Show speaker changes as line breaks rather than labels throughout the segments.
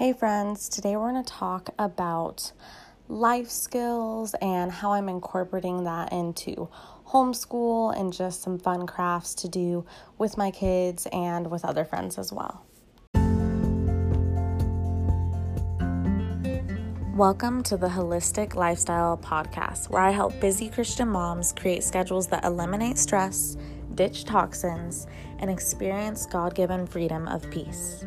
Hey, friends, today we're going to talk about life skills and how I'm incorporating that into homeschool and just some fun crafts to do with my kids and with other friends as well. Welcome to the Wholistic Lifestyle Podcast, where I help busy Christian moms create schedules that eliminate stress, ditch toxins, and experience God given freedom of peace.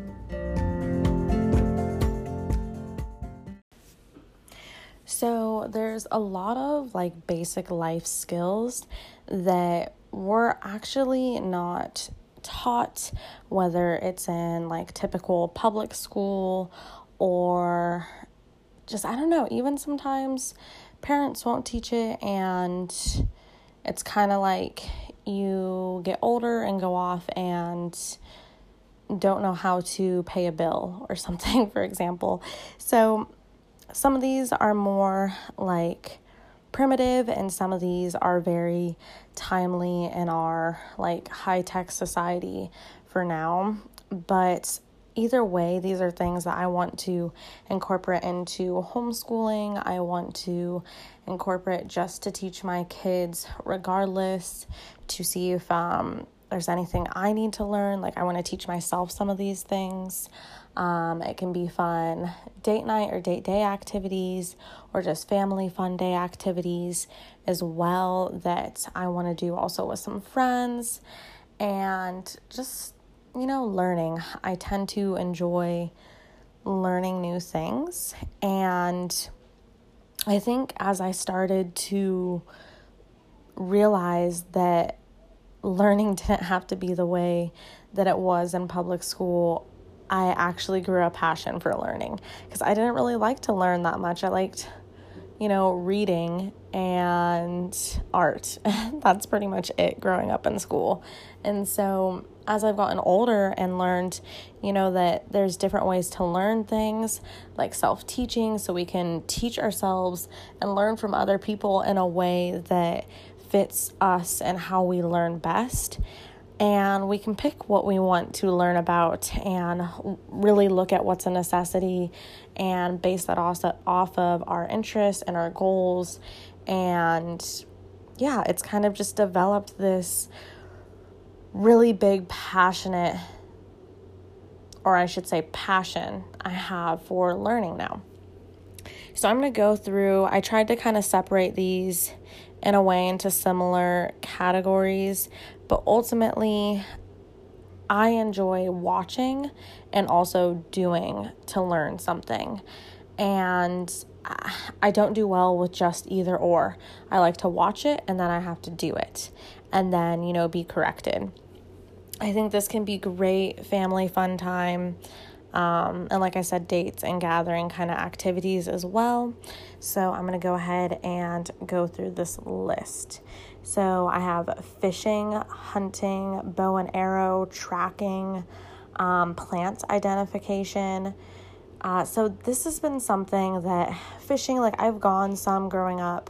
So, there's a lot of like basic life skills that we're actually not taught, whether it's in like typical public school or just, I don't know, even sometimes parents won't teach it, and it's kind of like you get older and go off and don't know how to pay a bill or something, for example. So, some of these are more like primitive, and some of these are very timely in our like high tech society for now. But either way, these are things that I want to incorporate into homeschooling. I want to incorporate just to teach my kids, regardless, to see if um, there's anything I need to learn. Like, I want to teach myself some of these things. Um, it can be fun date night or date day activities, or just family fun day activities as well that I want to do also with some friends. And just you know, learning. I tend to enjoy learning new things. And I think as I started to realize that learning didn't have to be the way that it was in public school, I actually grew a passion for learning because I didn't really like to learn that much. I liked, you know, reading and art. That's pretty much it growing up in school. And so as I've gotten older and learned, you know, that there's different ways to learn things, like self teaching, so we can teach ourselves and learn from other people in a way that fits us and how we learn best. And we can pick what we want to learn about and really look at what's a necessity and base that also off of our interests and our goals. And yeah, it's kind of just developed this really big, passionate, or I should say, passion I have for learning now. So I'm going to go through, I tried to kind of separate these in a way into similar categories, but ultimately, I enjoy watching and also doing to learn something. And I don't do well with just either or. I like to watch it and then I have to do it and then, you know, be corrected. I think this can be great family fun time. Um, and like I said, dates and gathering kind of activities as well. So I'm going to go ahead and go through this list. So I have fishing, hunting, bow and arrow, tracking, um, plant identification. Uh, so this has been something that fishing, like I've gone some growing up,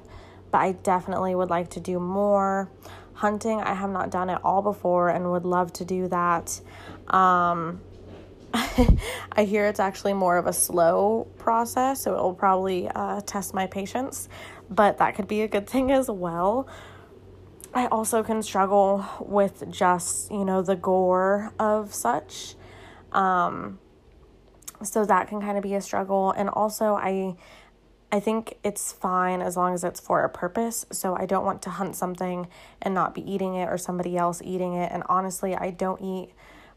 but I definitely would like to do more hunting i have not done it all before and would love to do that um, i hear it's actually more of a slow process so it will probably uh, test my patience but that could be a good thing as well i also can struggle with just you know the gore of such um, so that can kind of be a struggle and also i I think it's fine as long as it's for a purpose. So I don't want to hunt something and not be eating it or somebody else eating it. And honestly, I don't eat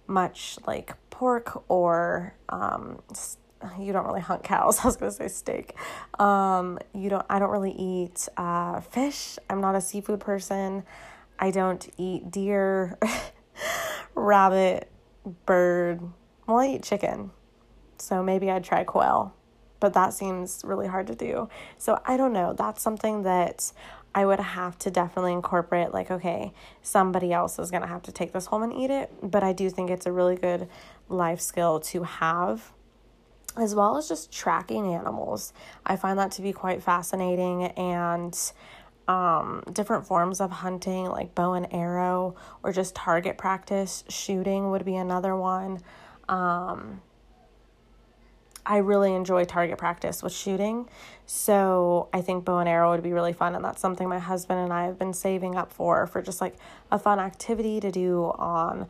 much like pork or um, you don't really hunt cows. I was gonna say steak. Um, you don't. I don't really eat uh, fish. I'm not a seafood person. I don't eat deer, rabbit, bird. Well, I eat chicken. So maybe I'd try quail but that seems really hard to do. So I don't know. That's something that I would have to definitely incorporate like okay, somebody else is going to have to take this home and eat it, but I do think it's a really good life skill to have as well as just tracking animals. I find that to be quite fascinating and um, different forms of hunting like bow and arrow or just target practice shooting would be another one. Um, I really enjoy target practice with shooting. So I think bow and arrow would be really fun. And that's something my husband and I have been saving up for, for just like a fun activity to do on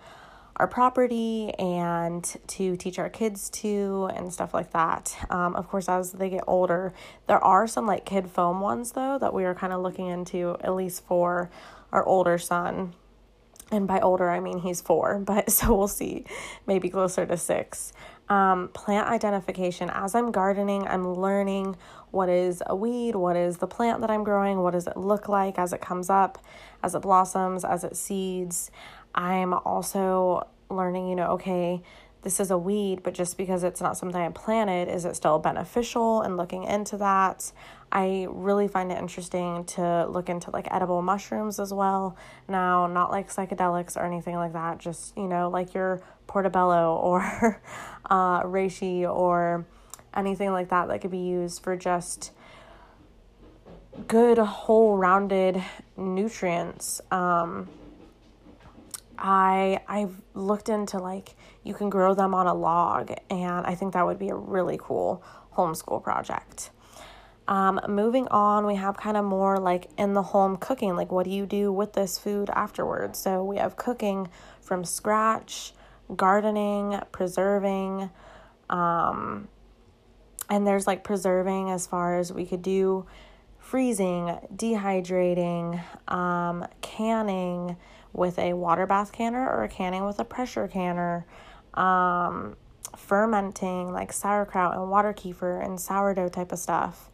our property and to teach our kids to and stuff like that. Um, of course, as they get older, there are some like kid foam ones though that we are kind of looking into, at least for our older son. And by older, I mean he's four, but so we'll see, maybe closer to six. Um, plant identification. As I'm gardening, I'm learning what is a weed, what is the plant that I'm growing, what does it look like as it comes up, as it blossoms, as it seeds. I'm also learning, you know, okay, this is a weed, but just because it's not something I planted, is it still beneficial? And looking into that, I really find it interesting to look into like edible mushrooms as well. Now, not like psychedelics or anything like that, just, you know, like your portobello or uh, reishi or anything like that that could be used for just good whole rounded nutrients. Um, I I've looked into like you can grow them on a log and I think that would be a really cool homeschool project. Um, moving on, we have kind of more like in the home cooking. Like, what do you do with this food afterwards? So, we have cooking from scratch, gardening, preserving, um, and there's like preserving as far as we could do freezing, dehydrating, um, canning with a water bath canner or canning with a pressure canner, um, fermenting like sauerkraut and water kefir and sourdough type of stuff.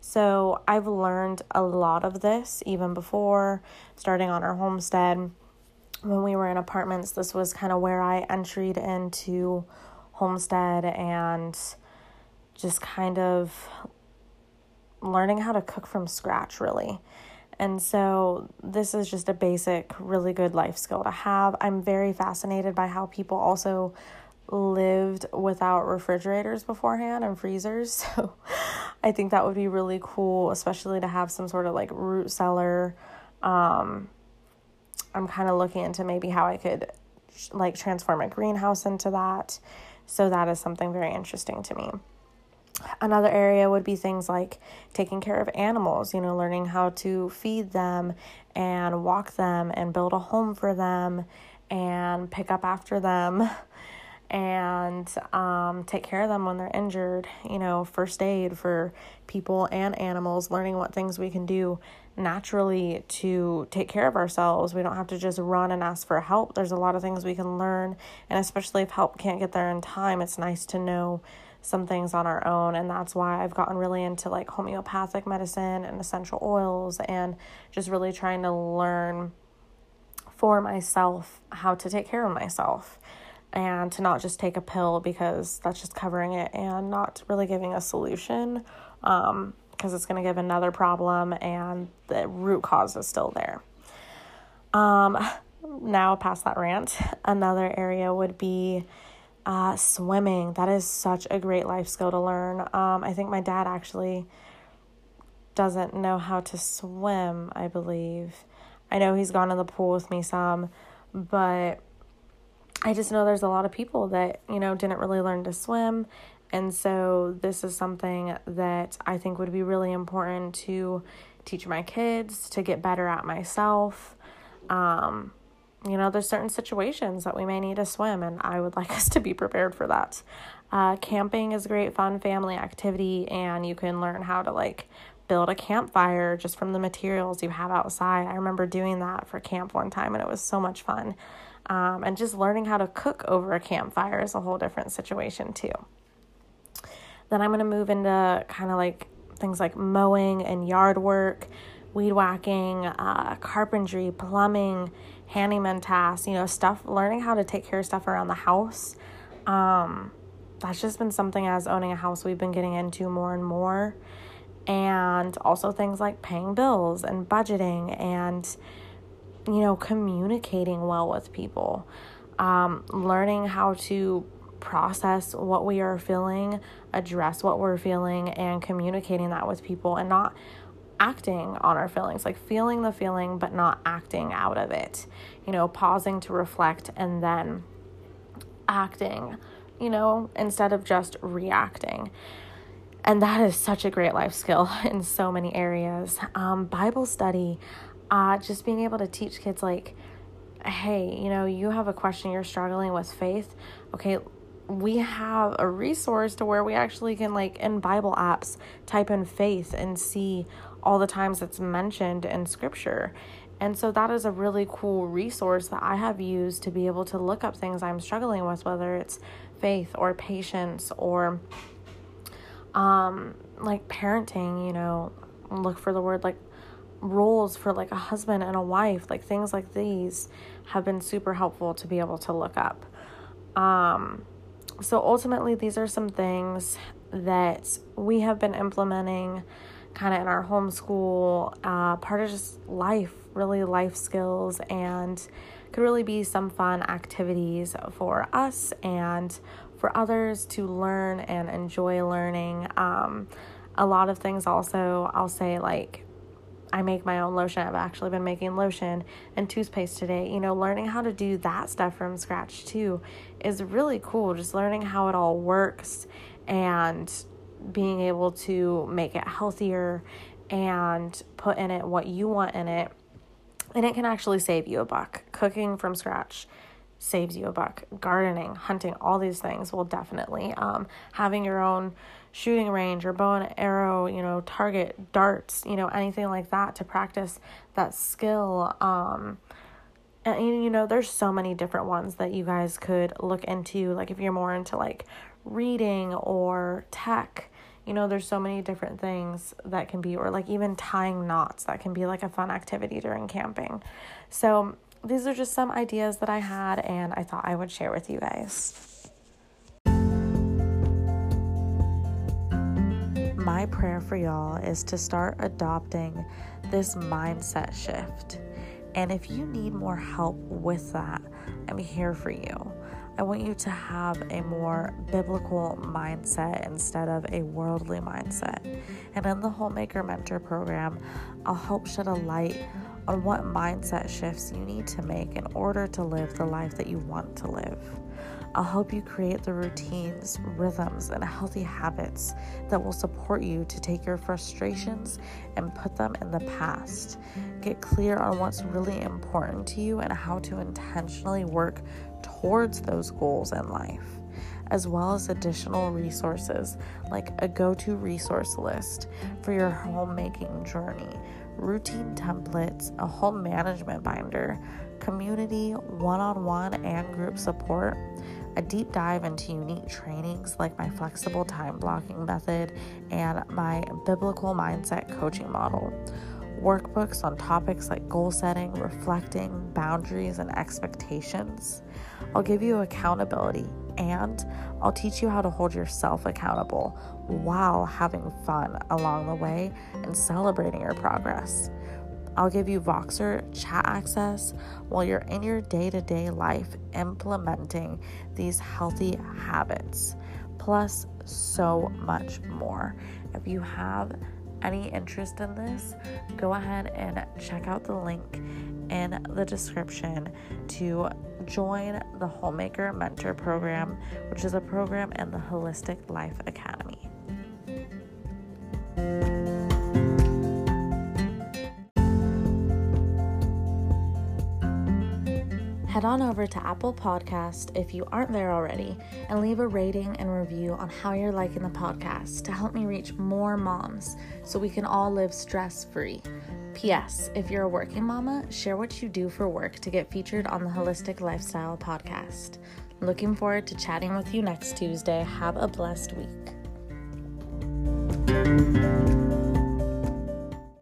So I've learned a lot of this even before starting on our homestead. When we were in apartments, this was kind of where I entered into homestead and just kind of learning how to cook from scratch, really. And so, this is just a basic, really good life skill to have. I'm very fascinated by how people also lived without refrigerators beforehand and freezers. So, I think that would be really cool, especially to have some sort of like root cellar. Um, I'm kind of looking into maybe how I could like transform a greenhouse into that. So, that is something very interesting to me. Another area would be things like taking care of animals, you know, learning how to feed them and walk them and build a home for them and pick up after them and um, take care of them when they're injured, you know, first aid for people and animals, learning what things we can do naturally to take care of ourselves. We don't have to just run and ask for help. There's a lot of things we can learn, and especially if help can't get there in time, it's nice to know some things on our own and that's why I've gotten really into like homeopathic medicine and essential oils and just really trying to learn for myself how to take care of myself and to not just take a pill because that's just covering it and not really giving a solution um, because it's going to give another problem and the root cause is still there. Um, now, past that rant, another area would be uh, swimming. That is such a great life skill to learn. Um, I think my dad actually doesn't know how to swim, I believe. I know he's gone in the pool with me some, but I just know there's a lot of people that, you know, didn't really learn to swim. And so this is something that I think would be really important to teach my kids, to get better at myself. Um, you know, there's certain situations that we may need to swim, and I would like us to be prepared for that. Uh, camping is a great fun family activity, and you can learn how to like build a campfire just from the materials you have outside. I remember doing that for camp one time, and it was so much fun. Um, and just learning how to cook over a campfire is a whole different situation, too. Then I'm going to move into kind of like things like mowing and yard work, weed whacking, uh, carpentry, plumbing handyman tasks, you know, stuff, learning how to take care of stuff around the house. Um, that's just been something as owning a house we've been getting into more and more. And also things like paying bills and budgeting and, you know, communicating well with people. Um, learning how to process what we are feeling, address what we're feeling, and communicating that with people and not acting on our feelings, like feeling the feeling but not acting out of it. You know, pausing to reflect and then acting you know, instead of just reacting. And that is such a great life skill in so many areas. Um, Bible study, uh, just being able to teach kids, like, hey, you know, you have a question, you're struggling with faith. Okay, we have a resource to where we actually can, like, in Bible apps, type in faith and see all the times it's mentioned in scripture. And so that is a really cool resource that I have used to be able to look up things I'm struggling with, whether it's faith or patience or um like parenting, you know, look for the word like roles for like a husband and a wife, like things like these have been super helpful to be able to look up. Um so ultimately these are some things that we have been implementing kind of in our homeschool, uh, part of just life, really life skills, and could really be some fun activities for us and for others to learn and enjoy learning. Um, a lot of things also, I'll say, like, I make my own lotion. I've actually been making lotion and toothpaste today. You know, learning how to do that stuff from scratch too is really cool. Just learning how it all works and being able to make it healthier and put in it what you want in it. And it can actually save you a buck. Cooking from scratch saves you a buck. Gardening, hunting, all these things will definitely. Um, having your own shooting range or bow and arrow, you know, target, darts, you know, anything like that to practice that skill. Um, and you know, there's so many different ones that you guys could look into. Like if you're more into like reading or tech, you know, there's so many different things that can be, or like even tying knots that can be like a fun activity during camping. So, these are just some ideas that I had, and I thought I would share with you guys. My prayer for y'all is to start adopting this mindset shift. And if you need more help with that, I'm here for you. I want you to have a more biblical mindset instead of a worldly mindset. And in the Homemaker Mentor program, I'll help shed a light on what mindset shifts you need to make in order to live the life that you want to live. I'll help you create the routines, rhythms, and healthy habits that will support you to take your frustrations and put them in the past. Get clear on what's really important to you and how to intentionally work towards those goals in life, as well as additional resources like a go to resource list for your homemaking journey, routine templates, a home management binder, community, one on one, and group support. A deep dive into unique trainings like my flexible time blocking method and my biblical mindset coaching model workbooks on topics like goal setting, reflecting, boundaries, and expectations. I'll give you accountability and I'll teach you how to hold yourself accountable while having fun along the way and celebrating your progress. I'll give you Voxer chat access while you're in your day to day life implementing these healthy habits, plus so much more. If you have any interest in this, go ahead and check out the link in the description to join the Homemaker Mentor Program, which is a program in the Wholistic Life Academy. Head on over to Apple Podcast if you aren't there already and leave a rating and review on how you're liking the podcast to help me reach more moms so we can all live stress free. P.S. If you're a working mama, share what you do for work to get featured on the Wholistic Lifestyle podcast. Looking forward to chatting with you next Tuesday. Have a blessed week.